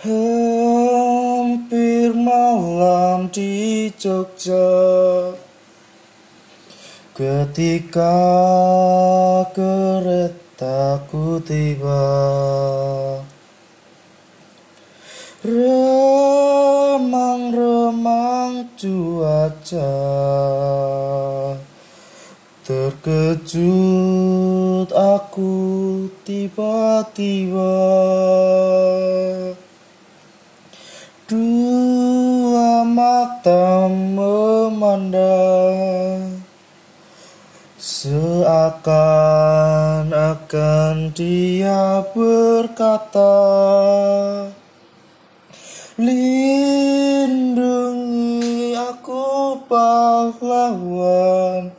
Hampir malam di Jogja. Ketika keretaku tiba Remang-remang cuaca Terkejut aku tiba-tiba mata memandang Seakan-akan dia berkata Lindungi aku pahlawan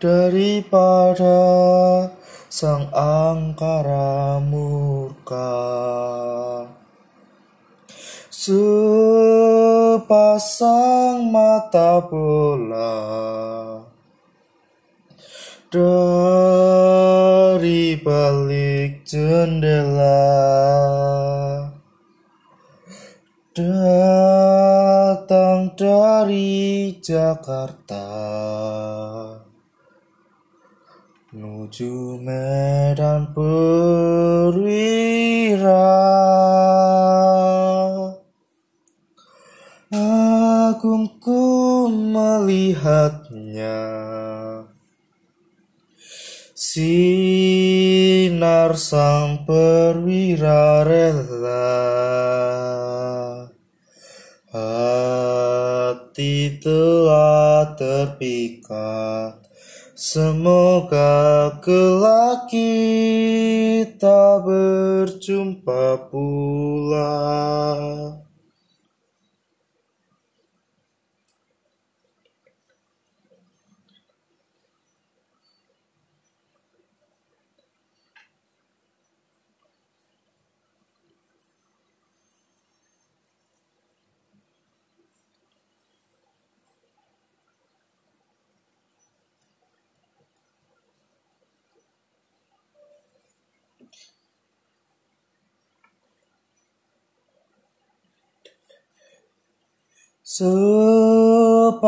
Daripada sang angkara murka Sepasang mata bola. Dari balik jendela. Datang dari Jakarta. Menuju Medan Perwira Agungku melihatnya. Sinar sang perwira rela. Hati telah terpikat. Semoga kelak kita berjumpa pula Sepasang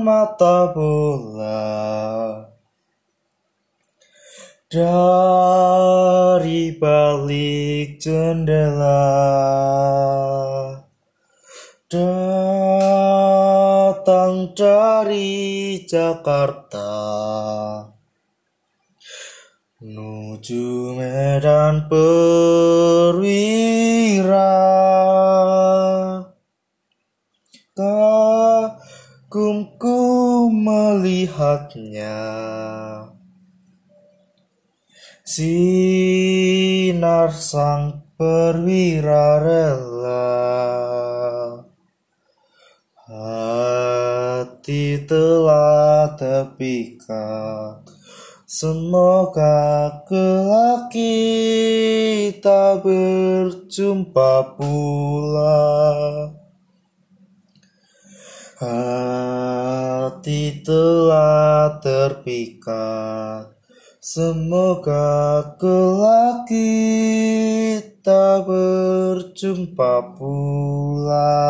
mata bola. Dari balik jendela. Datang dari Jakarta. Menuju Medan Perwira Melihatnya. Sinar sang perwira rela. Hati telah terpikat. Semoga kelak kita berjumpa pula Hati telah terpikat. Semoga kelak kita berjumpa pula